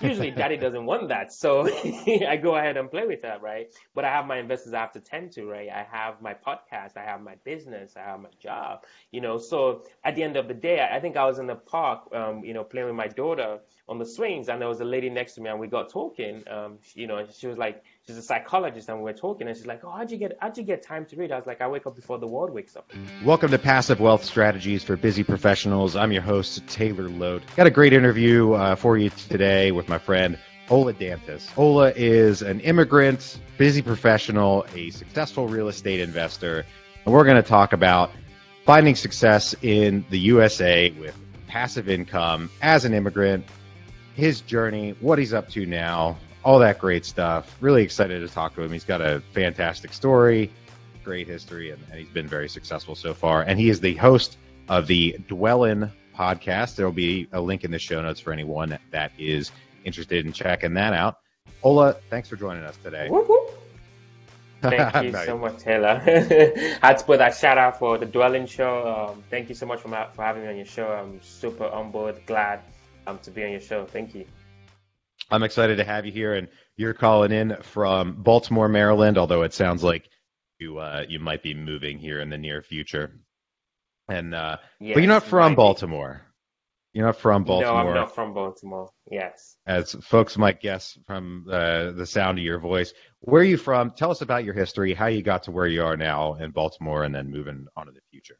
Usually, daddy doesn't want that, so I go ahead and play with that, right? But I have my investors I have to tend to, right? I have my podcast, I have my business, I have my job, you know. So at the end of the day, I think I was in the park, um, you know, playing with my daughter on the swings, and there was a lady next to me, and we got talking. Um, you know, she was like, she's a psychologist, and we're talking, and she's like, "Oh, how'd you get how'd you get time to read?" I was like, "I wake up before the world wakes up." Welcome to Passive Wealth Strategies for Busy Professionals. I'm your host Taylor Loht. Got a great interview uh, for you today with my friend. Ola Dantas. Ola is an immigrant, busy professional, a successful real estate investor, and we're going to talk about finding success in the USA with passive income as an immigrant, his journey, what he's up to now, all that great stuff. Really excited to talk to him. He's got a fantastic story, great history, and, and he's been very successful so far. And he is the host of the Dwellin podcast. There will be a link in the show notes for anyone that is interested in checking that out. Ola, thanks for joining us today. Thank you nice. so much, Taylor. I had to put that shout out for the Dwellin Show. Um, thank you so much for, for having me on your show. I'm super on board, glad um, to be on your show. Thank you. I'm excited to have you here, and you're calling in from Baltimore, Maryland. Although it sounds like you uh, you might be moving here in the near future. And uh, yes, but you're not from Baltimore. You're not from Baltimore. No, I'm not from Baltimore. Yes. As folks might guess from uh, the sound of your voice, where are you from? Tell us about your history, how you got to where you are now in Baltimore, and then moving on to the future.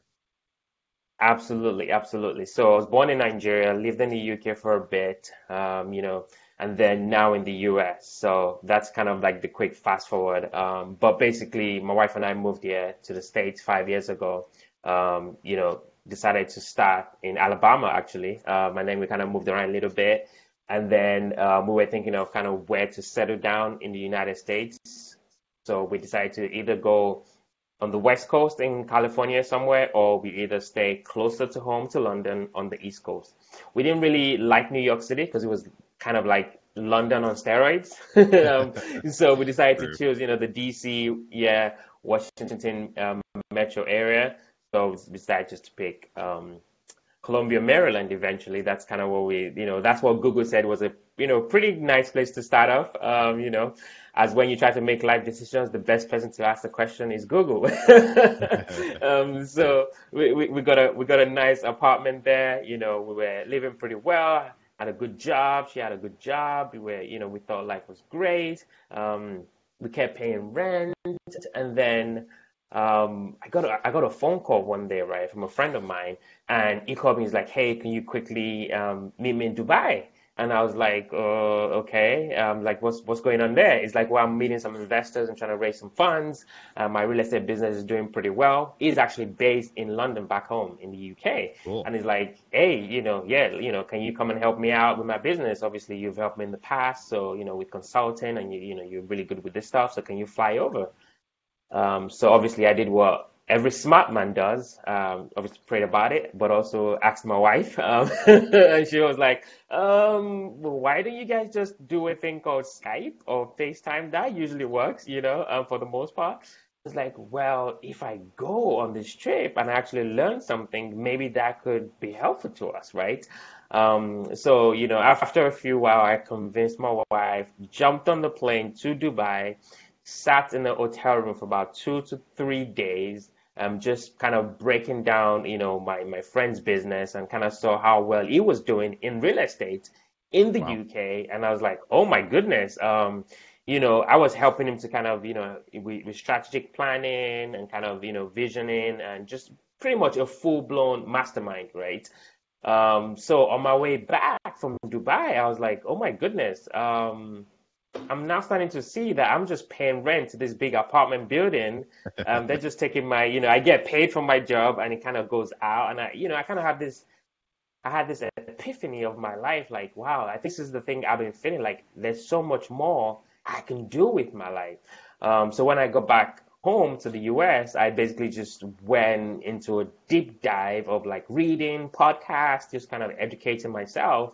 Absolutely, absolutely. So I was born in Nigeria, lived in the UK for a bit, um, you know, and then now in the US. So that's kind of like the quick fast forward. Um, but basically, my wife and I moved here to the States five years ago. Um, you know, decided to start in Alabama actually. Um, and then we kind of moved around a little bit. And then um, we were thinking of kind of where to settle down in the United States. So we decided to either go on the West Coast in California somewhere, or we either stay closer to home to London on the East Coast. We didn't really like New York City because it was kind of like London on steroids. um, so we decided to choose, you know, the DC, yeah, Washington um, metro area. So we decided just to pick um, Columbia, Maryland. Eventually, that's kind of what we, you know, that's what Google said was a, you know, pretty nice place to start off. Um, you know, as when you try to make life decisions, the best person to ask the question is Google. um, so we, we, we, got a we got a nice apartment there. You know, we were living pretty well. Had a good job. She had a good job. We were, you know, we thought life was great. Um, we kept paying rent, and then um, I got a, I got a phone call one day, right, from a friend of mine, and he called me. He's like, "Hey, can you quickly um, meet me in Dubai?" And I was like, uh, okay, um, like what's what's going on there? It's like, well, I'm meeting some investors and trying to raise some funds. Uh, my real estate business is doing pretty well. He's actually based in London, back home in the UK. Cool. And he's like, hey, you know, yeah, you know, can you come and help me out with my business? Obviously, you've helped me in the past, so you know, with consulting, and you you know, you're really good with this stuff. So can you fly over? Um, so obviously, I did what every smart man does. Um, obviously prayed about it, but also asked my wife, um, and she was like, um, "Why don't you guys just do a thing called Skype or FaceTime? That usually works, you know, um, for the most part." It's like, well, if I go on this trip and actually learn something, maybe that could be helpful to us, right? Um, so, you know, after a few while, I convinced my wife, jumped on the plane to Dubai, sat in the hotel room for about two to three days, um, just kind of breaking down, you know, my, my friend's business and kind of saw how well he was doing in real estate in the wow. UK. And I was like, oh my goodness. Um, you know, I was helping him to kind of, you know, with, with strategic planning and kind of, you know, visioning and just pretty much a full blown mastermind, right? Um, so on my way back from Dubai, I was like, oh my goodness. Um, I'm now starting to see that I'm just paying rent to this big apartment building. Um, they're just taking my, you know, I get paid for my job and it kind of goes out. And I, you know, I kind of have this, I had this epiphany of my life. Like, wow, this is the thing I've been feeling like there's so much more I can do with my life. Um, so when I got back home to the US, I basically just went into a deep dive of like reading, podcasts, just kind of educating myself.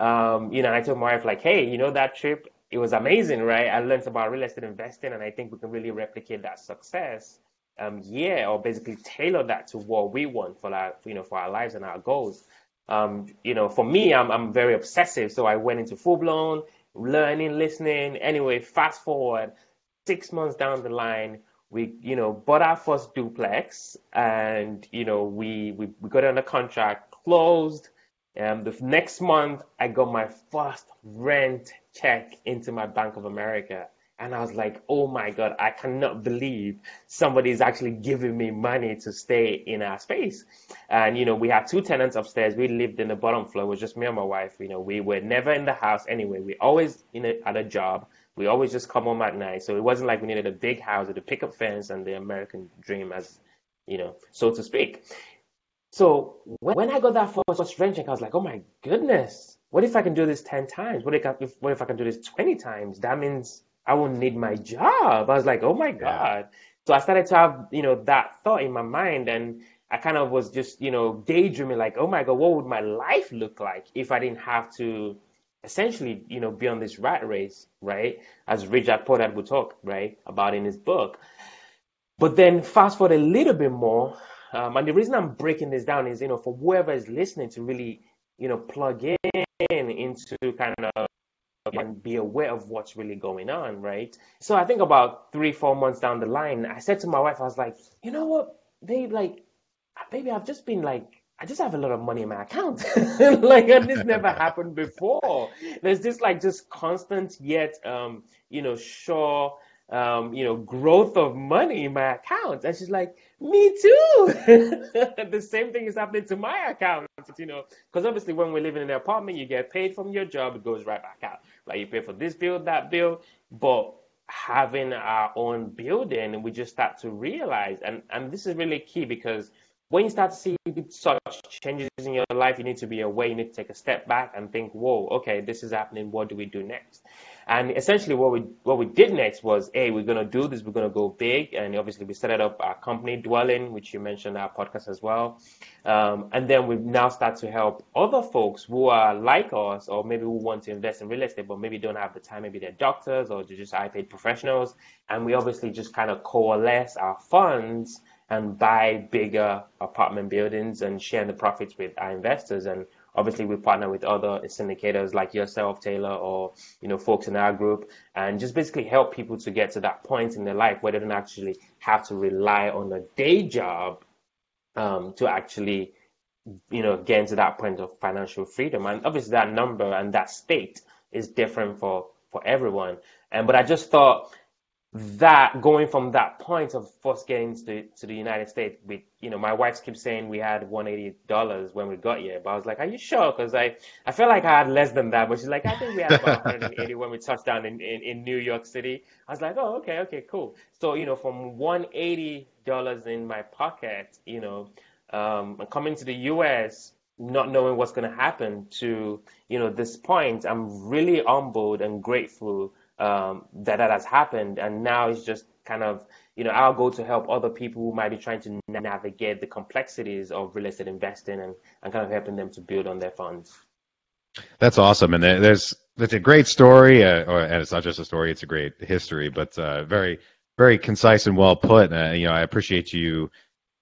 Um, you know, I told my wife like, hey, you know that trip it was amazing, right? I learned about real estate investing, and I think we can really replicate that success. Um, yeah, or basically tailor that to what we want for our, you know, for our lives and our goals. Um, you know, for me, I'm I'm very obsessive, so I went into full blown learning, listening. Anyway, fast forward six months down the line, we you know bought our first duplex, and you know we we, we got under contract, closed. Um, the next month, I got my first rent check into my Bank of America. And I was like, oh my God, I cannot believe somebody is actually giving me money to stay in our space. And, you know, we had two tenants upstairs. We lived in the bottom floor. It was just me and my wife. You know, we were never in the house anyway. We always, in know, had a job. We always just come home at night. So it wasn't like we needed a big house with a pickup fence and the American dream as, you know, so to speak. So when I got that first check, I was like, oh my goodness, what if I can do this 10 times? What if, what if I can do this 20 times? That means I won't need my job. I was like, oh my God. So I started to have, you know, that thought in my mind and I kind of was just, you know, daydreaming like, oh my God, what would my life look like if I didn't have to essentially, you know, be on this rat race, right? As Rich Dad Poor Dad would talk, right, about in his book. But then fast forward a little bit more, um, and the reason I'm breaking this down is, you know, for whoever is listening to really, you know, plug in into kind of and be aware of what's really going on, right? So I think about three, four months down the line, I said to my wife, I was like, you know what, babe, like, baby, I've just been like, I just have a lot of money in my account. like this never happened before. There's this like just constant yet, um, you know, sure, um, you know, growth of money in my account. And she's like, me too. the same thing is happening to my account, you know, because obviously when we're living in an apartment, you get paid from your job, it goes right back out. Like you pay for this bill, that bill, but having our own building, we just start to realize, and, and this is really key because when you start to see such changes in your life, you need to be aware, you need to take a step back and think, whoa, okay, this is happening, what do we do next? And essentially, what we what we did next was, hey, we're gonna do this. We're gonna go big, and obviously, we set up our company Dwellin, which you mentioned our podcast as well. Um, and then we now start to help other folks who are like us, or maybe who want to invest in real estate, but maybe don't have the time. Maybe they're doctors or they're just high paid professionals. And we obviously just kind of coalesce our funds and buy bigger apartment buildings and share the profits with our investors. And obviously we partner with other syndicators like yourself, Taylor, or you know folks in our group, and just basically help people to get to that point in their life where they don't actually have to rely on a day job um, to actually you know get into that point of financial freedom. And obviously that number and that state is different for for everyone. And but I just thought that going from that point of first getting to, to the United States with, you know, my wife keeps saying we had $180 when we got here, but I was like, are you sure? Cause I, I felt like I had less than that, but she's like, I think we had about 180 when we touched down in, in, in New York City. I was like, oh, okay, okay, cool. So, you know, from $180 in my pocket, you know, um, coming to the US, not knowing what's going to happen to, you know, this point, I'm really humbled and grateful um, that that has happened, and now it's just kind of you know our goal to help other people who might be trying to navigate the complexities of real estate investing and, and kind of helping them to build on their funds. That's awesome, and there's it's a great story, uh, and it's not just a story; it's a great history, but uh, very very concise and well put. Uh, you know, I appreciate you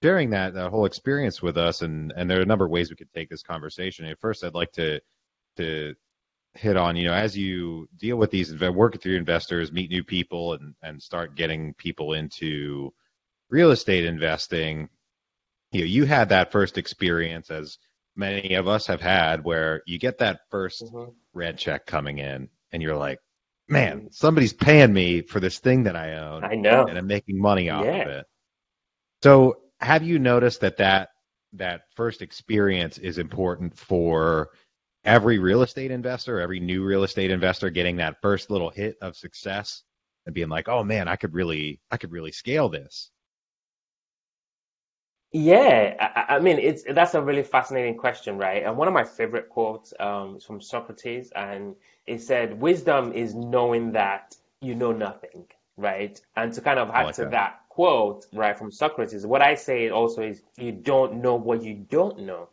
sharing that, that whole experience with us, and and there are a number of ways we could take this conversation. At first, I'd like to to hit on, you know, as you deal with these, work with your investors, meet new people, and and start getting people into real estate investing, you know, you had that first experience, as many of us have had, where you get that 1st mm-hmm. red check coming in, and you're like, man, mm-hmm. somebody's paying me for this thing that I own. I know, and I'm making money off yeah. of it. So, have you noticed that that that first experience is important for every real estate investor, every new real estate investor getting that first little hit of success and being like, "Oh man, I could really I could really scale this." Yeah, I, I mean, it's that's a really fascinating question, right? And one of my favorite quotes um, is from Socrates, and it said, "Wisdom is knowing that you know nothing." Right, and to kind of add like to that. that quote, right, from Socrates, what I say also is, "You don't know what you don't know."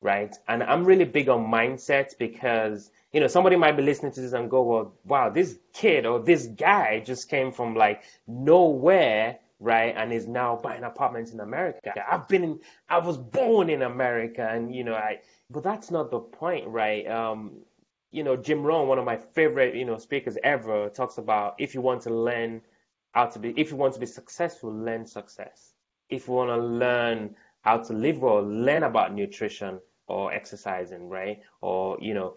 Right? And I'm really big on mindset because, you know, somebody might be listening to this and go, well, wow, this kid or this guy just came from like nowhere right? And is now buying apartments in America. I've been in, I was born in America, and you know, I. But that's not the point, right? Um, you know, Jim Rohn, one of my favorite, you know, speakers ever, talks about if you want to learn how to be, if you want to be successful, learn success. If you want to learn how to live well, learn about nutrition or exercising, right? Or, you know,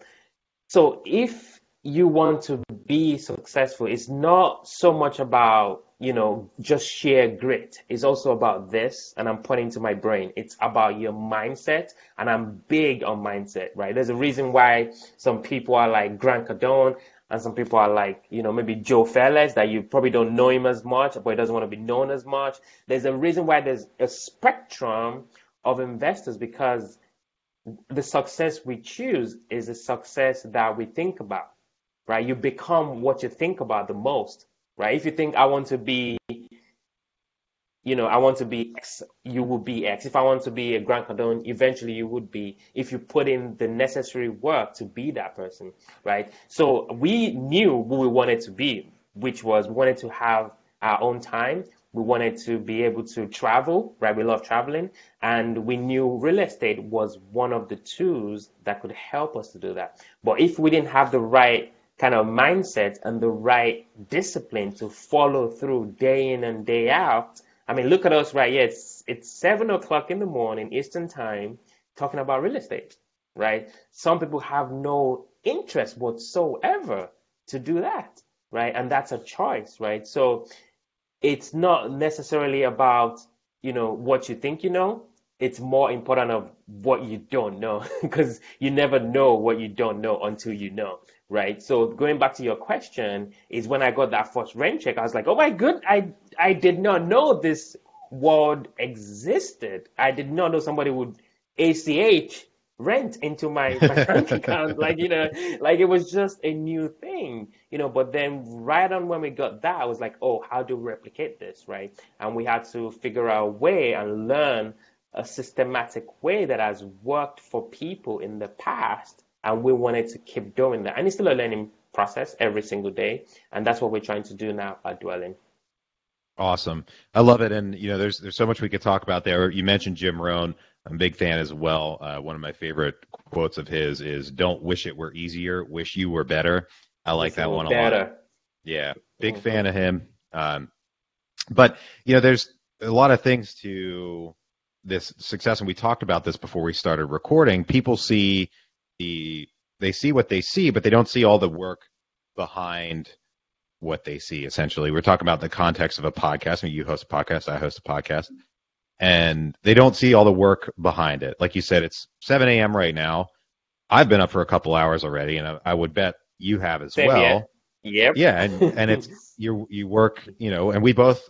so if you want to be successful, it's not so much about, you know, just sheer grit. It's also about this, and I'm pointing to my brain. It's about your mindset, and I'm big on mindset, right? There's a reason why some people are like Grant Cardone, and some people are like, you know, maybe Joe Fairless that you probably don't know him as much, but he doesn't want to be known as much. There's a reason why there's a spectrum of investors because the success we choose is a success that we think about, right? You become what you think about the most, right? If you think I want to be, you know, I want to be X, you will be X. If I want to be a Grant Cardone, eventually you would be if you put in the necessary work to be that person, right? So we knew who we wanted to be, which was we wanted to have our own time. We wanted to be able to travel, right? We love traveling. And we knew real estate was one of the tools that could help us to do that. But if we didn't have the right kind of mindset and the right discipline to follow through day in and day out, I mean, look at us right here. It's, it's seven o'clock in the morning, Eastern time, talking about real estate, right? Some people have no interest whatsoever to do that, right? And that's a choice, right? So it's not necessarily about you know what you think you know. It's more important of what you don't know because you never know what you don't know until you know right? So going back to your question is when i got that first rent check i was like oh my good i i did not know this world existed. I did not know somebody would ach rent into my, my bank account. Like, you know, like it was just a new thing, you know, but then right on when we got that, I was like, oh, how do we replicate this, right? And we had to figure out a way and learn a systematic way that has worked for people in the past. And we wanted to keep doing that. And it's still a learning process every single day. And that's what we're trying to do now at Dwellin. Awesome. I love it. And, you know, there's, there's so much we could talk about there. You mentioned Jim Rohn. I'm a big fan as well. Uh, one of my favorite quotes of his is "Don't wish it were easier, wish you were better." I like that one a lot. Yeah, big mm-hmm. fan of him. Um, but you know, there's a lot of things to this success, and we talked about this before we started recording. People see the they see what they see, but they don't see all the work behind what they see. Essentially, we're talking about the context of a podcast. I mean, you host a podcast, I host a podcast and they don't see all the work behind it. Like you said, it's 7 a.m. right now. I've been up for a couple hours already, and I, I would bet you have as Same, well. Yeah. Yep. Yeah, and and it's you you work, you know, and we both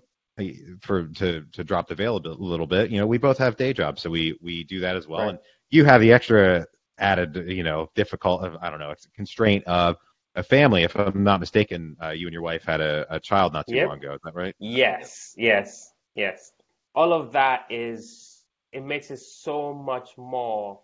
for to to drop the veil a, bit, a little bit, you know, we both have day jobs, so we we do that as well. Right. And you have the extra added, you know, difficult, I don't know, it's a constraint of a family. If I'm not mistaken, uh, you and your wife had a, a child not too yep. long ago. Is that right? Yes, yes, yes all of that is it makes it so much more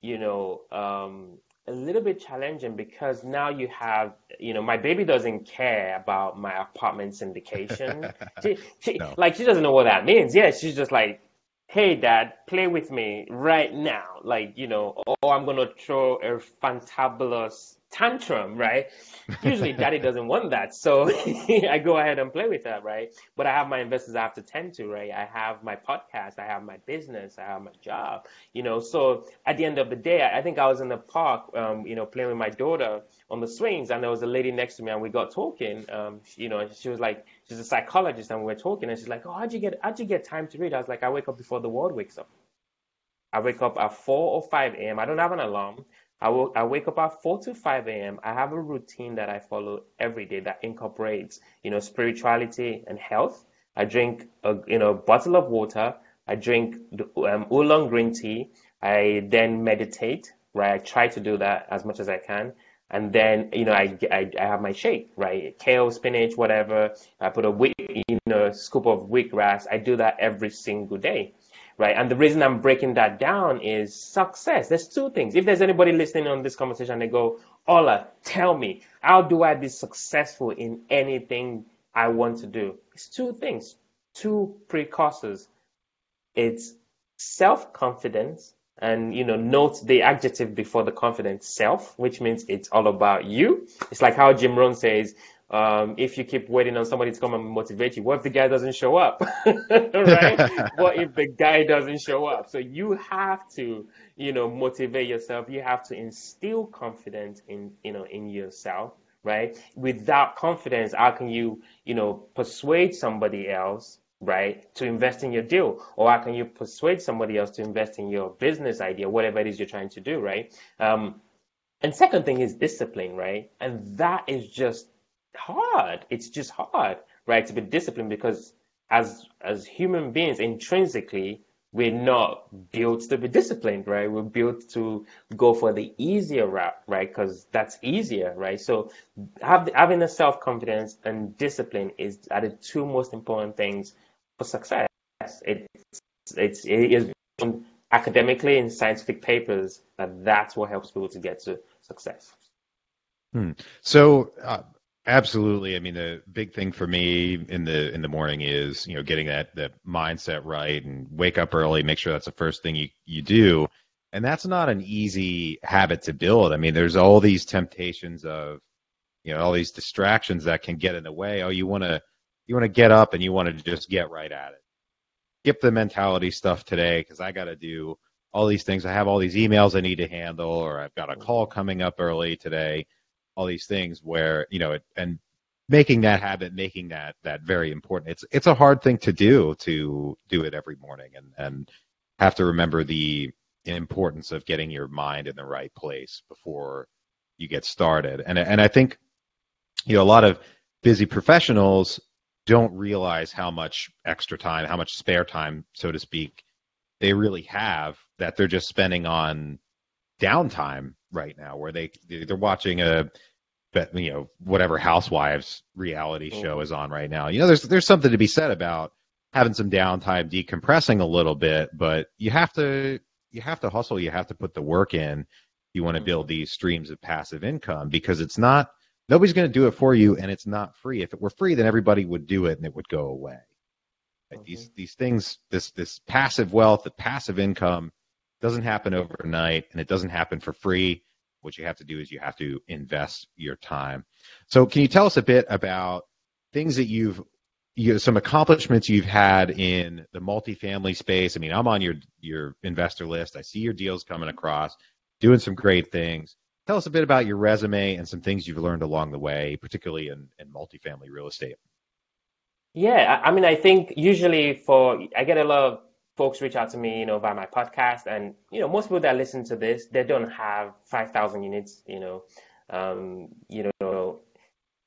you know um, a little bit challenging because now you have you know my baby doesn't care about my apartment syndication. She, she no. like she doesn't know what that means. Yeah she's just like hey dad play with me right now. Like you know oh, i'm gonna throw a fantabulous tantrum, right? Usually daddy doesn't want that. So I go ahead and play with that, right? But I have my investors I have to tend to, right? I have my podcast, I have my business, I have my job, you know. So at the end of the day, I think I was in the park, um, you know, playing with my daughter on the swings and there was a lady next to me and we got talking. Um, you know, she was like, she's a psychologist and we are talking and she's like, oh, how'd you get, how'd you get time to read? I was like, I wake up before the world wakes up. I wake up at 4 or 5 a.m. I don't have an alarm. I will I wake up at 4 to 5 a.m. I have a routine that I follow every day that incorporates, you know, spirituality and health. I drink a you know bottle of water. I drink um, oolong green tea. I then meditate. Right, I try to do that as much as I can. And then you know I, I, I have my shake. Right, kale, spinach, whatever. I put a wheat, you know scoop of wheatgrass. I do that every single day right? And the reason I'm breaking that down is success. There's two things. If there's anybody listening on this conversation, they go, Ola, tell me, how do I be successful in anything I want to do? It's two things. two precursors. It's self-confidence and you know note the adjective before the confidence self which means it's all about you it's like how jim rohn says um, if you keep waiting on somebody to come and motivate you, what if the guy doesn't show up? right? what if the guy doesn't show up? So you have to, you know, motivate yourself. You have to instill confidence in, you know, in yourself, right? Without confidence, how can you, you know, persuade somebody else, right, to invest in your deal? Or how can you persuade somebody else to invest in your business idea, whatever it is you're trying to do, right? Um, and second thing is discipline, right? And that is just hard. It's just hard, right, to be disciplined because as as human beings, intrinsically, we're not built to be disciplined, right? We're built to go for the easier route, right? Because that's easier, right? So have, having a self confidence and discipline is are the two most important things for success. It's it's it is academically in scientific papers that that's what helps people to get to success. Hmm. So uh, Absolutely. I mean, the big thing for me in the in the morning is you know getting that that mindset right and wake up early, make sure that's the first thing you you do, and that's not an easy habit to build. I mean, there's all these temptations of you know all these distractions that can get in the way. Oh, you want to you want to get up and you want to just get right at it. Skip the mentality stuff today because I got to do all these things. I have all these emails I need to handle, or I've got a call coming up early today all these things where you know it, and making that habit making that that very important. It's it's a hard thing to do to do it every morning and and have to remember the importance of getting your mind in the right place before you get started. And and i think you know a lot of busy professionals don't realize how much extra time how much spare time so to speak they really have that they're just spending on downtime right now where they they're watching a but you know whatever housewives reality show is on right now. You know there's there's something to be said about having some downtime decompressing a little bit but you have to you have to hustle you have to put the work in. You want to build mm-hmm. these streams of passive income because it's not nobody's going to do it for you and it's not free. If it were free then everybody would do it and it would go away. Mm-hmm. these these things this this passive wealth the passive income doesn't happen overnight and it doesn't happen for free what you have to do is you have to invest your time. So, can you tell us a bit about things that you've you some accomplishments you've had in the multifamily space? I mean, I'm on your your investor list. I see your deals coming across, doing some great things. Tell us a bit about your resume and some things you've learned along the way, particularly in, in multifamily real estate. Yeah, I mean, I think usually for I get a lot of folks reach out to me, you know, via my podcast, and you know, most people that listen to this, they don't have five thousand units, you know, um, you know,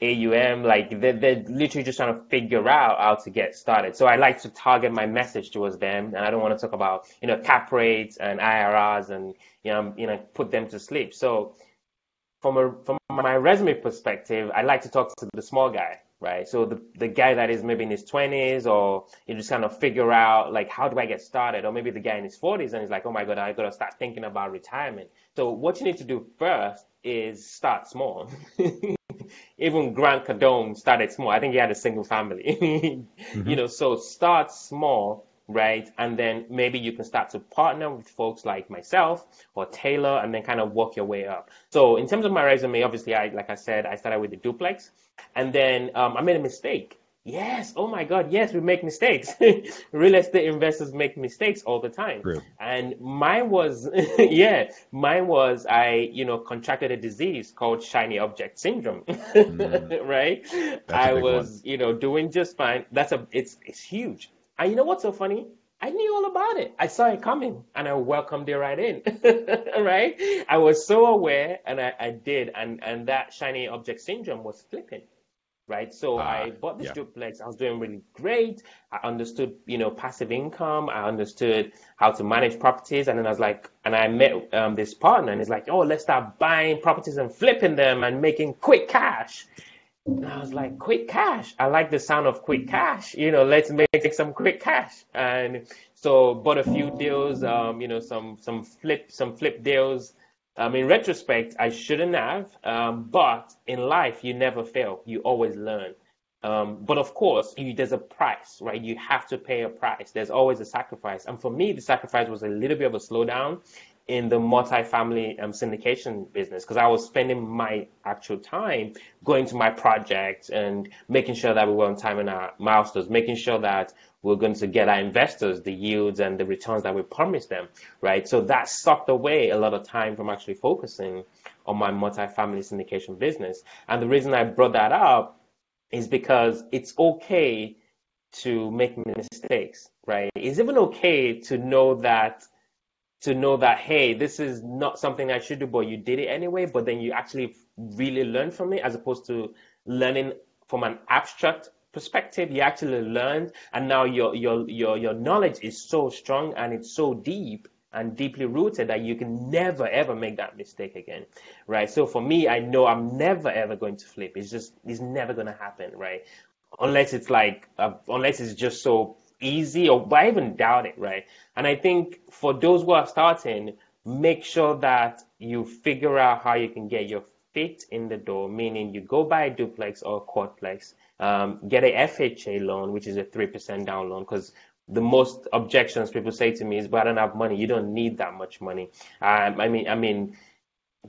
AUM, like they're, they're literally just trying to figure out how to get started. So I like to target my message towards them, and I don't want to talk about, you know, cap rates and IRRs and you know, you know, put them to sleep. So from a from my resume perspective, I like to talk to the small guy, right? So the, the guy that is maybe in his 20s or you just kind of figure out like, how do I get started? Or maybe the guy in his 40s and he's like, oh my God, I got to start thinking about retirement. So what you need to do first is start small. Even Grant Cardone started small. I think he had a single family. mm-hmm. You know, so start small right? And then maybe you can start to partner with folks like myself or Taylor and then kind of work your way up. So in terms of my resume, obviously, I like I said, I started with the duplex and then um, I made a mistake. Yes. Oh my God. Yes, we make mistakes. Real estate investors make mistakes all the time. True. And mine was, yeah, mine was I, you know, contracted a disease called shiny object syndrome. Mm. right. I was, one. you know, doing just fine. That's a, it's, it's huge. And you know what's so funny? I knew all about it. I saw it coming and I welcomed it right in. right? I was so aware and I, I did. And, and that shiny object syndrome was flipping. Right. So uh, I bought this yeah. duplex. I was doing really great. I understood, you know, passive income. I understood how to manage properties. And then I was like, and I met um, this partner and he's like, oh, let's start buying properties and flipping them and making quick cash. I was like, quick cash. I like the sound of quick cash. You know, let's make some quick cash. And so bought a few deals, um, you know, some some flip some flip deals. Um, in retrospect, I shouldn't have. Um, but in life, you never fail. You always learn. Um, but of course, you, there's a price, right? You have to pay a price. There's always a sacrifice. And for me, the sacrifice was a little bit of a slowdown in the multifamily um, syndication business because I was spending my actual time going to my projects and making sure that we were on time in our milestones, making sure that we're going to get our investors the yields and the returns that we promised them, right? So that sucked away a lot of time from actually focusing on my multifamily syndication business. And the reason I brought that up is because it's okay to make mistakes, right? It's even okay to know that to know that hey, this is not something I should do, but you did it anyway. But then you actually really learn from it, as opposed to learning from an abstract perspective. You actually learned, and now your your your your knowledge is so strong and it's so deep and deeply rooted that you can never ever make that mistake again right so for me i know i'm never ever going to flip it's just it's never going to happen right unless it's like uh, unless it's just so easy or I even doubt it, right? And I think for those who are starting, make sure that you figure out how you can get your feet in the door, meaning you go buy a duplex or a quadplex, um, get a FHA loan, which is a 3% down loan, because the most objections people say to me is, but I don't have money. You don't need that much money. Um, I mean, I mean,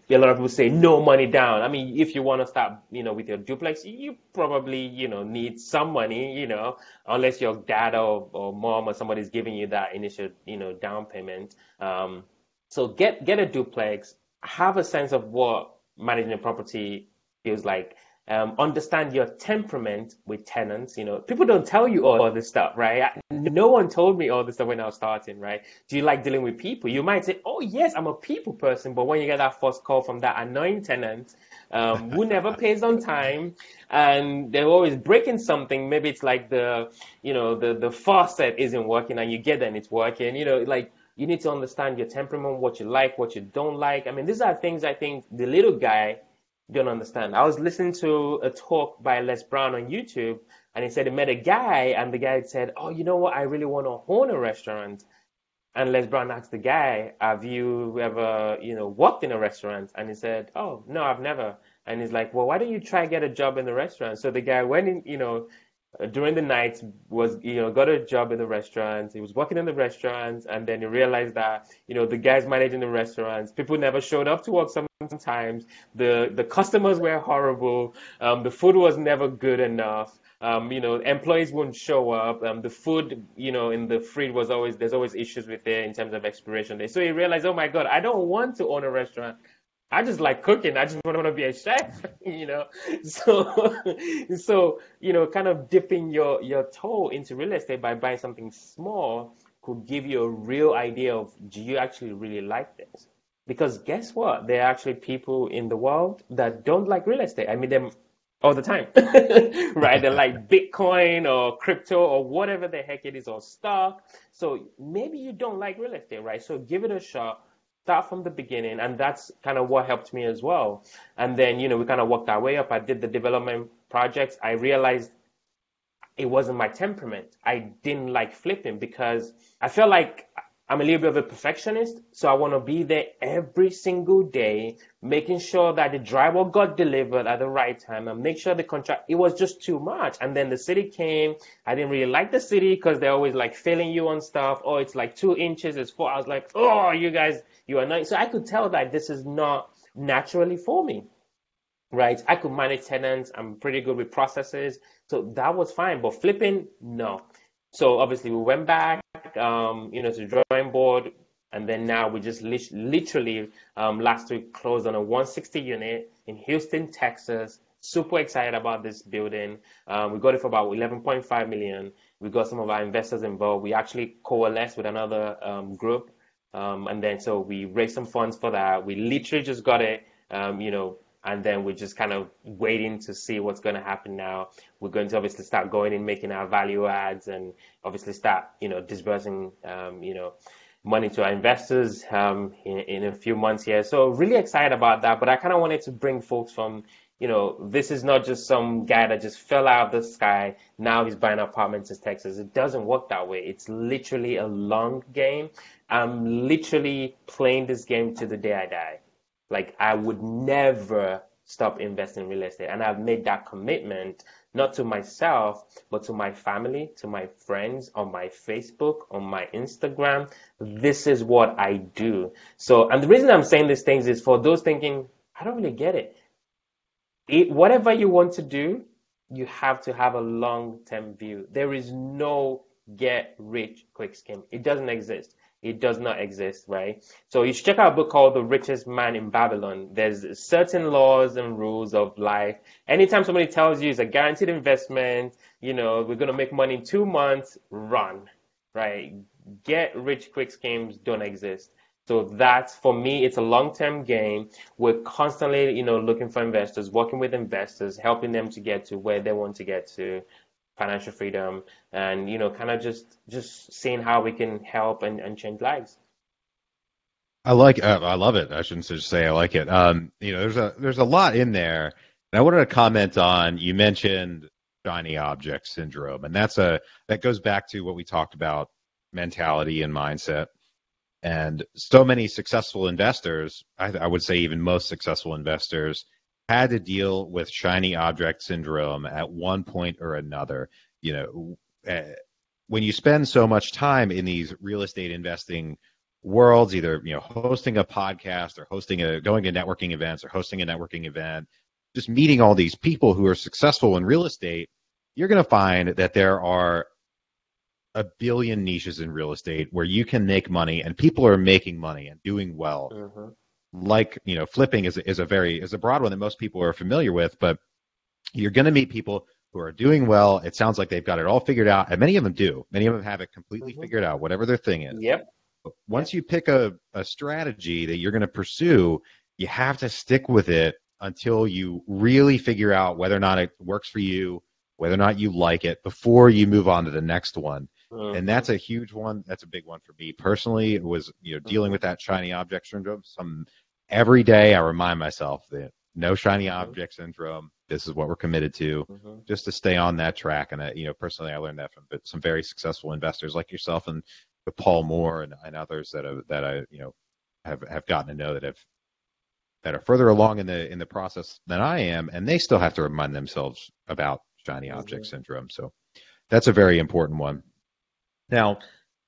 a lot of people say no money down. I mean, if you want to start, you know, with your duplex, you probably, you know, need some money, you know, unless your dad or, or mom or somebody's giving you that initial, you know, down payment. Um, so get get a duplex, have a sense of what managing a property feels like, um, understand your temperament with tenants. You know, people don't tell you all, this stuff, right? No one told me all this stuff when I was starting, right? Do you like dealing with people? You might say, oh, yes, I'm a people person. But when you get that first call from that annoying tenant um, who never pays on time and they're always breaking something, maybe it's like the, you know, the, the faucet isn't working and you get there and it's working, you know, like, you need to understand your temperament, what you like, what you don't like. I mean, these are things I think the little guy don't understand. I was listening to a talk by Les Brown on YouTube, and he said he met a guy, and the guy said, "Oh, you know what? I really want to own a restaurant." And Les Brown asked the guy, "Have you ever, you know, worked in a restaurant?" And he said, "Oh, no, I've never." And he's like, "Well, why don't you try get a job in the restaurant?" So the guy went in, you know, during the night was you know got a job in the restaurant he was working in the restaurant and then he realized that you know the guys managing the restaurants people never showed up to work sometimes. The the customers were horrible. Um, the food was never good enough. Um, you know employees wouldn't show up. Um, the food you know in the fridge was always there's always issues with it in terms of expiration date. So he realized oh my god i don't want to own a restaurant I just like cooking. I just want to be a chef, you know. So, so you know, kind of dipping your your toe into real estate by buying something small could give you a real idea of do you actually really like this? Because guess what? There are actually people in the world that don't like real estate. I meet them all the time, right? They like Bitcoin or crypto or whatever the heck it is or stock. So maybe you don't like real estate, right? So give it a shot start from the beginning and that's kind of what helped me as well. And then you know we kind of worked our way up. I did the development projects. I realized it wasn't my temperament. I didn't like flipping because i felt like I'm a little bit of a perfectionist, so I want to be there every single day, making sure that the drywall got delivered at the right time and make sure the contract, it was just too much. And then the city came. I didn't really like the city because they're always like failing you on stuff. Oh, it's like two inches, it's four. I was like, oh, you guys, you are not. So I could tell that this is not naturally for me. Right. I could manage tenants. I'm pretty good with processes. So that was fine. But flipping, no. So obviously we went back, um, you know, to drawing board, and then now we just li- literally um, last week closed on a 160 unit in Houston, Texas. Super excited about this building. Um, we got it for about 11.5 million. We got some of our investors involved. We actually coalesced with another um, group, um, and then so we raised some funds for that. We literally just got it, um, you know, and then we're just kind of waiting to see what's going to happen now. We're going to obviously start going and making our value adds, and obviously start, you know, disbursing, um, you know, money to our investors um, in, in a few months here. So really excited about that. But I kind of wanted to bring folks from, you know, this is not just some guy that just fell out of the sky. Now he's buying apartments in Texas. It doesn't work that way. It's literally a long game. I'm literally playing this game to the day I die. Like I would never stop investing in real estate. And I've made that commitment not to myself, but to my family, to my friends, on my Facebook, on my Instagram. This is what I do. So, and the reason I'm saying these things is for those thinking, I don't really get it. it whatever you want to do, you have to have a long term view. There is no get rich quick scheme. It doesn't exist. It does not exist, right? So you should check out a book called The Richest Man in Babylon. There's certain laws and rules of life. Anytime somebody tells you it's a guaranteed investment, you know, we're going to make money in two months, run, right? Get rich quick schemes don't exist. So that's for me, it's a long-term game. We're constantly, you know, looking for investors, working with investors, helping them to get to where they want to get to financial freedom and you know kind of just just seeing how we can help and, and change lives. I like uh, i love it. I shouldn't just say i like it. Um you know there's a there's a lot in there. And i wanted to comment on you mentioned shiny object syndrome and that's a that goes back to what we talked about mentality and mindset. And so many successful investors I, I would say even most successful investors had to deal with shiny object syndrome at one point or another. You know, uh, when you spend so much time in these real estate investing worlds, either you know hosting a podcast or hosting a going to networking events or hosting a networking event, just meeting all these people who are successful in real estate, you're going to find that there are a billion niches in real estate where you can make money and people are making money and doing well. Mm-hmm like you know flipping is is a very is a broad one that most people are familiar with, but you're going to meet people who are doing well. It sounds like they've got it all figured out, and many of them do. Many of them have it completely mm-hmm. figured out, whatever their thing is. Yep. But once yep. you pick a, a strategy that you're going to pursue, you have to stick with it until you really figure out whether or not it works for you, whether or not you like it, before you move on to the next one. Mm-hmm. And that's a huge one. That's a big one for me personally. It was you know dealing mm-hmm. with that shiny object syndrome. Some every day I remind myself that no shiny mm-hmm. object syndrome. This is what we're committed to, mm-hmm. just to stay on that track. And I, you know, personally, I learned that from some very successful investors like yourself and Paul Moore and, and others that have, that I, you know, have have gotten to know that have that are further along in the in the process than I am, and they still have to remind themselves about shiny mm-hmm. object syndrome. So that's a very important one. Now,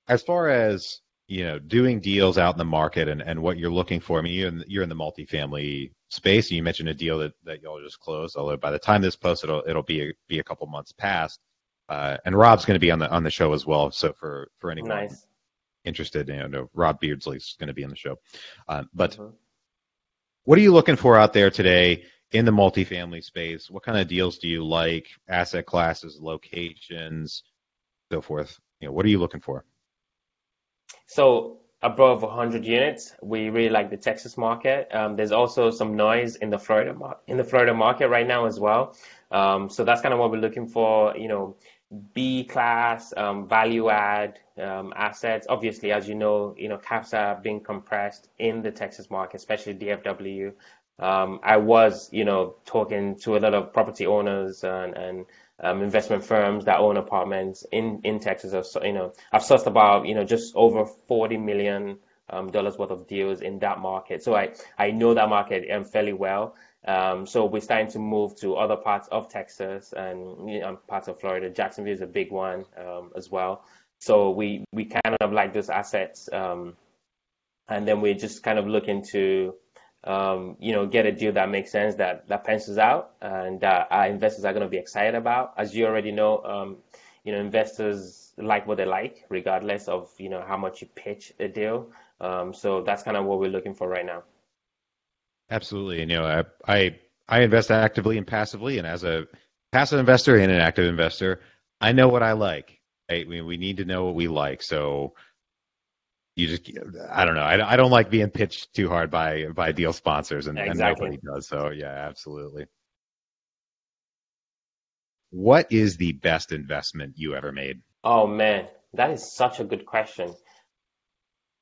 as far as you know, doing deals out in the market and, and what you're looking for. I mean, you're in, the, you're in the multifamily space. You mentioned a deal that, that y'all just closed. Although by the time this post it'll it'll be a, be a couple months past. Uh, and Rob's going to be on the on the show as well. So for for anyone nice. interested, you know, Rob Beardsley's going to be on the show. Uh, but mm-hmm. what are you looking for out there today in the multifamily space? What kind of deals do you like? Asset classes, locations, so forth. You know, what are you looking for? So above 100 units, we really like the Texas market. Um, there's also some noise in the Florida mar- in the Florida market right now as well. Um, so that's kind of what we're looking for. You know, B class um, value add um, assets. Obviously, as you know, you know caps are being compressed in the Texas market, especially DFW. Um, I was, you know, talking to a lot of property owners and, and um, investment firms that own apartments in, in Texas. Have, you know, I've sourced about, you know, just over 40 million um, dollars worth of deals in that market. So I, I know that market um, fairly well. Um, so we're starting to move to other parts of Texas and you know, parts of Florida. Jacksonville is a big one um, as well. So we, we kind of like those assets. Um, and then we're just kind of looking to um, you know, get a deal that makes sense, that that pencils out, and that our investors are going to be excited about. As you already know, um, you know, investors like what they like, regardless of you know how much you pitch a deal. Um, so that's kind of what we're looking for right now. Absolutely, and you know, I, I I invest actively and passively, and as a passive investor and an active investor, I know what I like. I mean, we need to know what we like. So you just I don't know. I, I don't like being pitched too hard by by deal sponsors, and, exactly. and nobody does. So yeah, absolutely. What is the best investment you ever made? Oh man, that is such a good question.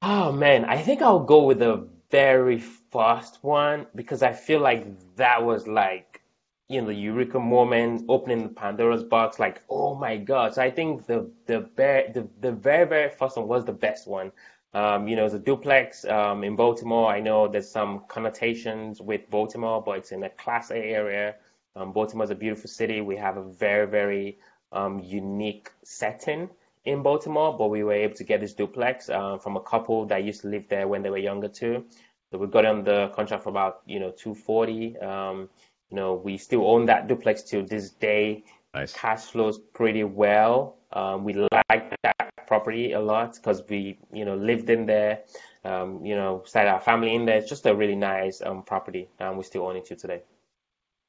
Oh man, I think I'll go with the very first one because I feel like that was like you know the eureka moment, opening the Pandora's box. Like, oh my god! So I think the the very the, the very very first one was the best one. Um, you know, it's a duplex um, in Baltimore. I know there's some connotations with Baltimore, but it's in a Class A area. Um, Baltimore is a beautiful city. We have a very, very um, unique setting in Baltimore, but we were able to get this duplex uh, from a couple that used to live there when they were younger too. So we got on the contract for about you know 240. Um, you know, we still own that duplex to this day. Nice. Cash flows pretty well. Um, we like that property a lot because we you know lived in there. Um, you know, started our family in there. It's just a really nice um, property, and we still own it to today.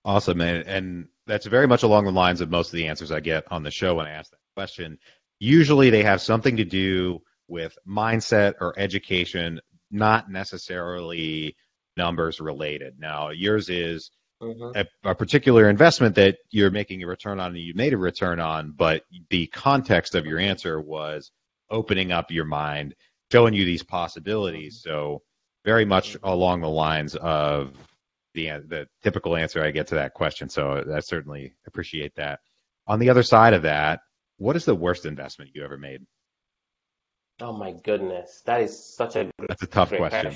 Awesome, and and that's very much along the lines of most of the answers I get on the show when I ask that question. Usually, they have something to do with mindset or education, not necessarily numbers related. Now, yours is Mm-hmm. a, a particular investment that you're making a return on and you made a return on, but the context of your answer was opening up your mind, showing you these possibilities. So very much along the lines of the the typical answer I get to that question. So I certainly appreciate that. On the other side of that, what is the worst investment you ever made? Oh my goodness, that is such a That's a tough question.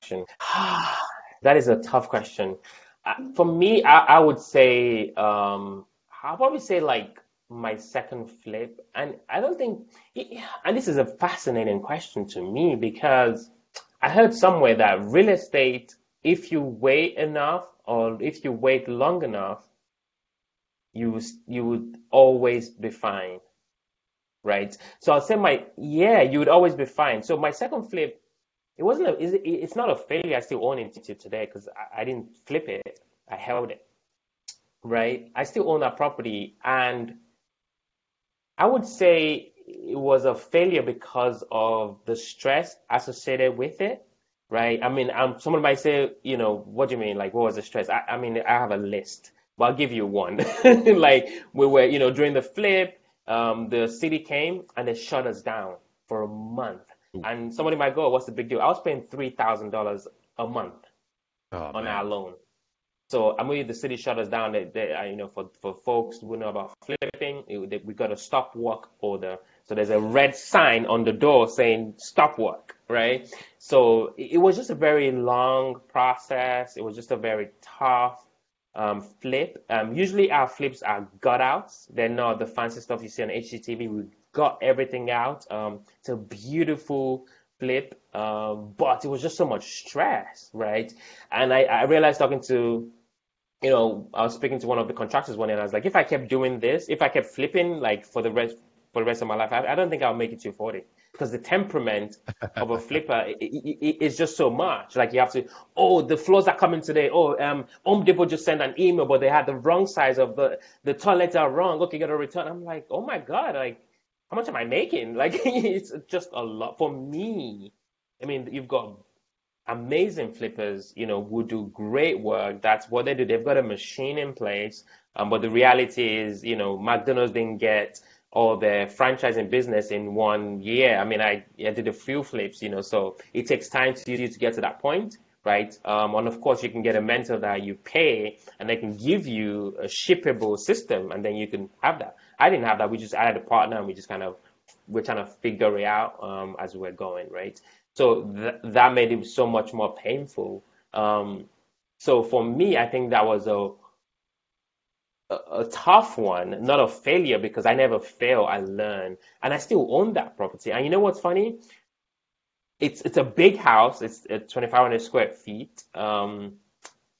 question. that is a tough question. For me, I, I would say, um, I'll probably say like my second flip. And I don't think, and this is a fascinating question to me because I heard somewhere that real estate, if you wait enough or if you wait long enough, you you would always be fine, right? So I'll say my yeah, you would always be fine. So my second flip, it wasn't a, it's not a failure. I still own it to today because I, I didn't flip it. I held it, right? I still own that property, and I would say it was a failure because of the stress associated with it, right? I mean, um, someone might say, you know, what do you mean? Like, what was the stress? I, I mean, I have a list, but I'll give you one. Like, we were, you know, during the flip, um, the city came and they shut us down for a month. And somebody might go, what's the big deal? I was paying $3,000 a month Oh, on man. our loan. So I mean, the city shut us down. They, they, you know, for, for folks who know about flipping, it, they, we got a stop work order. So there's a red sign on the door saying stop work, right? So it, it was just a very long process. It was just a very tough um, flip. Um, usually our flips are gut outs. They're not the fancy stuff you see on HGTV. We got everything out. Um, it's a beautiful flip, um, but it was just so much stress, right? And I, I realized talking to, you know, I was speaking to one of the contractors one day, and I was like, if I kept doing this, if I kept flipping like for the rest for the rest of my life, I, I don't think I'll make it to 40 because the temperament of a flipper i i i is just so much. Like you have to, oh, the floors are coming today. Oh, um, Home Depot just sent an email, but they had the wrong size of the the toilets are wrong. Okay, got to return. I'm like, oh my god, like how much am I making? Like it's just a lot for me. I mean, you've got amazing flippers, you know, who do great work. That's what they do. They've got a machine in place. Um, but the reality is, you know, McDonald's didn't get all their franchising business in one year. I mean, I, I did a few flips, you know, so it takes time to you to get to that point, right? Um, and of course, you can get a mentor that you pay and they can give you a shippable system and then you can have that. I didn't have that. We just added a partner and we just kind of, we're trying to figure it out um, as we're going, right? So th- that made it so much more painful. Um, so for me, I think that was a, a a tough one, not a failure because I never fail. I learn, and I still own that property. And you know what's funny? It's it's a big house. It's uh, 2,500 square feet. Um,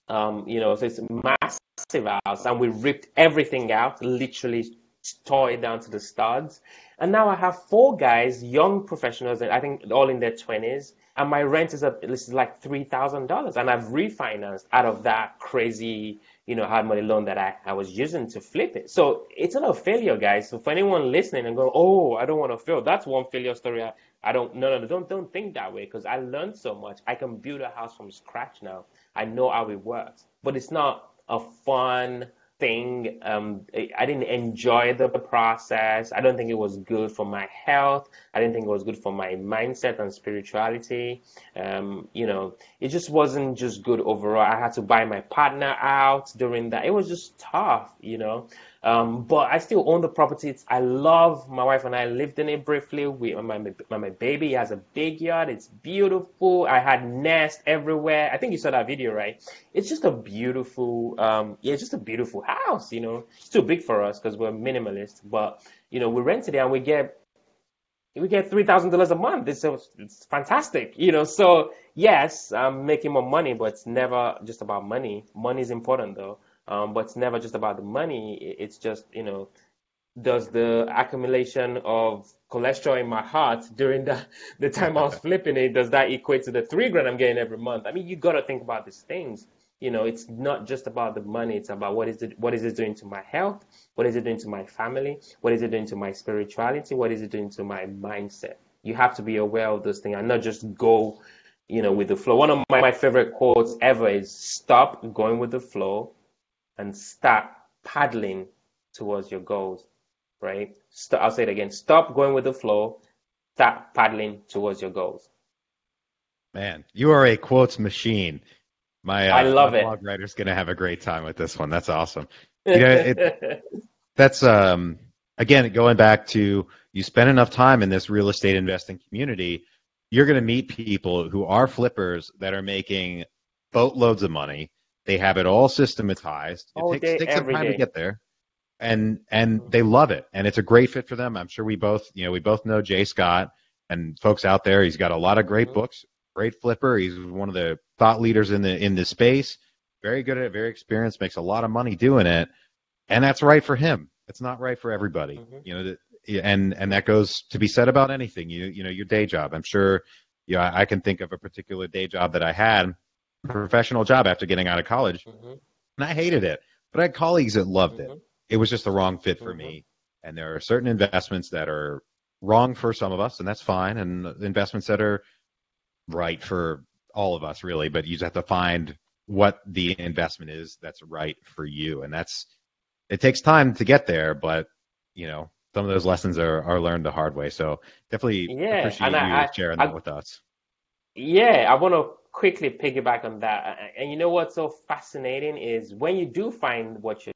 um, you know, so it's a massive house, and we ripped everything out, literally tore it down to the studs. And now I have four guys, young professionals, and I think all in their 20s, and my rent is, a, is like $3,000. And I've refinanced out of that crazy, you know, hard money loan that I, I was using to flip it. So it's not a failure, guys. So for anyone listening and going, oh, I don't want to fail, that's one failure story. I, I don't, no, no, don't, don't think that way because I learned so much. I can build a house from scratch now. I know how it works, but it's not a fun thing. Um, I didn't enjoy the process. I don't think it was good for my health. I didn't think it was good for my mindset and spirituality. Um, you know, it just wasn't just good overall. I had to buy my partner out during that. It was just tough, you know. Um, but I still own the property. I love my wife and I lived in it briefly. We, my, my, my baby has a big yard. It's beautiful. I had nest everywhere. I think you saw that video, right? It's just a beautiful, um, yeah, it's just a beautiful house. You know, it's too big for us because we're minimalist. But you know, we rent it and we get we get three thousand dollars a month. It's it's fantastic, you know. So yes, I'm making more money, but it's never just about money. Money is important though. Um, but it's never just about the money. It's just, you know, does the accumulation of cholesterol in my heart during the, the time I was flipping it, does that equate to the three grand I'm getting every month? I mean, you got to think about these things. You know, it's not just about the money. It's about what is it, what is it doing to my health? What is it doing to my family? What is it doing to my spirituality? What is it doing to my mindset? You have to be aware of those things and not just go, you know, with the flow. One of my, my favorite quotes ever is stop going with the flow and start paddling towards your goals, right? I'll say it again. Stop going with the flow. Start paddling towards your goals. Man, you are a quotes machine. My uh, I love my it. blog writer's going to have a great time with this one. That's awesome. Yeah, it, that's um again going back to you spend enough time in this real estate investing community, you're going to meet people who are flippers that are making boatloads of money they have it all systematized. It all takes, day, takes some time day. to get there. And and they love it. And it's a great fit for them. I'm sure we both you know, we both know J Scott and folks out there. He's got a lot of great mm-hmm. books, great flipper. He's one of the thought leaders in the in the space. Very good at it, very experienced, makes a lot of money doing it. And that's right for him. It's not right for everybody. Mm-hmm. You know, and and that goes to be said about anything. You you know, your day job. I'm sure you know, I can think of a particular day job that I had professional job after getting out of college, mm-hmm. and I hated it. But I had colleagues that loved mm-hmm. it. It was just the wrong fit for mm-hmm. me. And there are certain investments that are wrong for some of us, and that's fine, and investments that are right for all of us, really. But you just have to find what the investment is that's right for you, and that's it takes time to get there, but you know some of those lessons are, are learned the hard way. So definitely yeah, appreciate you I, sharing I, that with us. Yeah, I want to quickly piggyback on that. And you know what's so fascinating is when you do find what you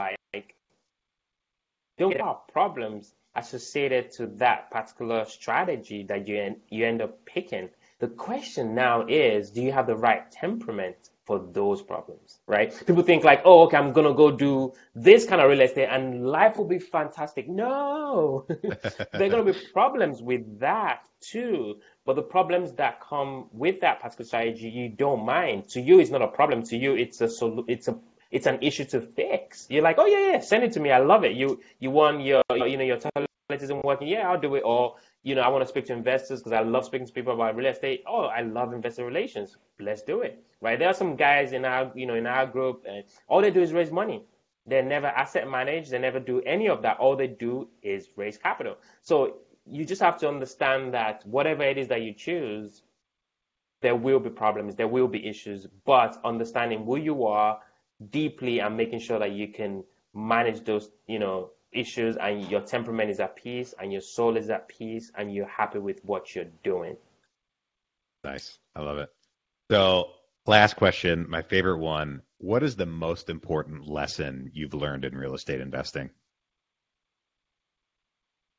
like, there are problems associated to that particular strategy that you end, you end up picking. The question now is, do you have the right temperament for those problems, right? People think like, oh, okay, I'm gonna go do this kind of real estate and life will be fantastic. No, there are gonna be problems with that too. But the problems that come with that particular strategy, you don't mind. To you, it's not a problem. To you, it's a sol- it's a it's an issue to fix. You're like, oh yeah, yeah, send it to me. I love it. You you want your you know your talent isn't working. Yeah, I'll do it. Or you know, I want to speak to investors because I love speaking to people about real estate. Oh, I love investor relations. Let's do it. Right? There are some guys in our you know in our group, and all they do is raise money. They never asset manage. They never do any of that. All they do is raise capital. So you just have to understand that whatever it is that you choose, there will be problems, there will be issues, but understanding who you are deeply and making sure that you can manage those, you know, issues and your temperament is at peace and your soul is at peace and you're happy with what you're doing. Nice. I love it. So, last question, my favorite one. What is the most important lesson you've learned in real estate investing?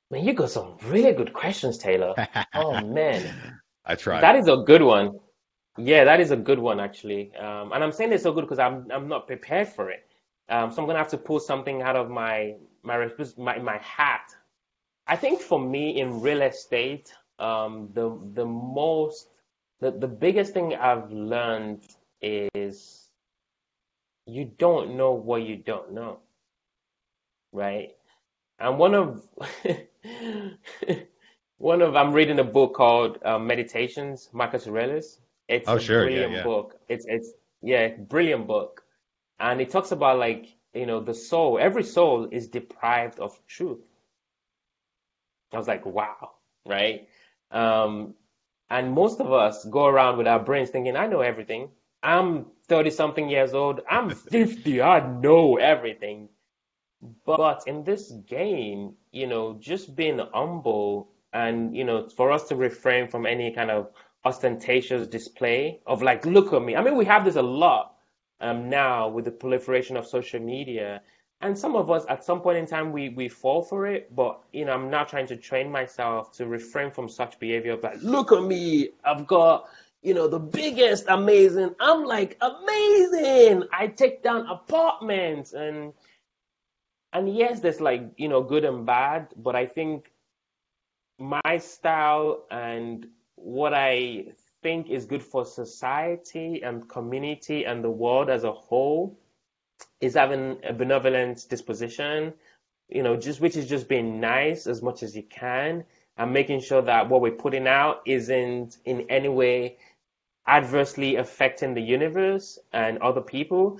Man, you got some really good questions, Taylor. Oh man, I tried. That is a good one. Yeah, that is a good one actually. Um, and I'm saying it's so good because I'm I'm not prepared for it. Um, so I'm gonna have to pull something out of my my my, my hat. I think for me in real estate, um, the the most the, the biggest thing I've learned is you don't know what you don't know, right? And one of one of I'm reading a book called uh, Meditations, Marcus Aurelius. It's oh, a sure. brilliant yeah, yeah. book. It's it's yeah, brilliant book. And it talks about like, you know, the soul, every soul is deprived of truth. I was like, wow, right? Um, and most of us go around with our brains thinking, I know everything. I'm 30 something years old. I'm 50. I know everything. But in this game, you know, just being humble and, you know, for us to refrain from any kind of ostentatious display of like, look at me. I mean, we have this a lot um, now with the proliferation of social media. And some of us at some point in time we, we fall for it, but you know, I'm now trying to train myself to refrain from such behavior But look at me, I've got you know, the biggest amazing. I'm like amazing. I take down apartments and and yes, there's like, you know, good and bad, but I think my style and what I think is good for society and community and the world as a whole is having a benevolent disposition, you know, just which is just being nice as much as you can and making sure that what we're putting out isn't in any way adversely affecting the universe and other people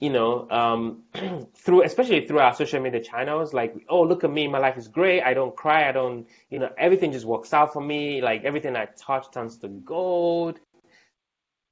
you know, um, through especially through our social media channels, like, oh, look at me, my life is great. I don't cry. I don't, you know, everything just works out for me. Like everything I touch turns to gold.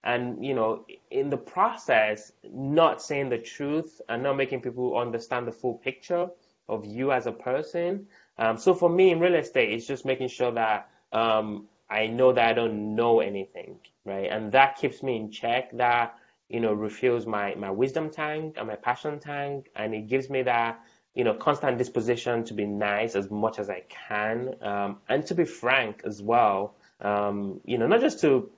And you know, in the process, not saying the truth and not making people understand the full picture of you as a person. Um, so for me in real estate, it's just making sure that um, I know that I don't know anything, right? And that keeps me in check. That you know, refills my, my wisdom tank and my passion tank. And it gives me that, you know, constant disposition to be nice as much as I can. Um, and to be frank as well. Um, you know, not just to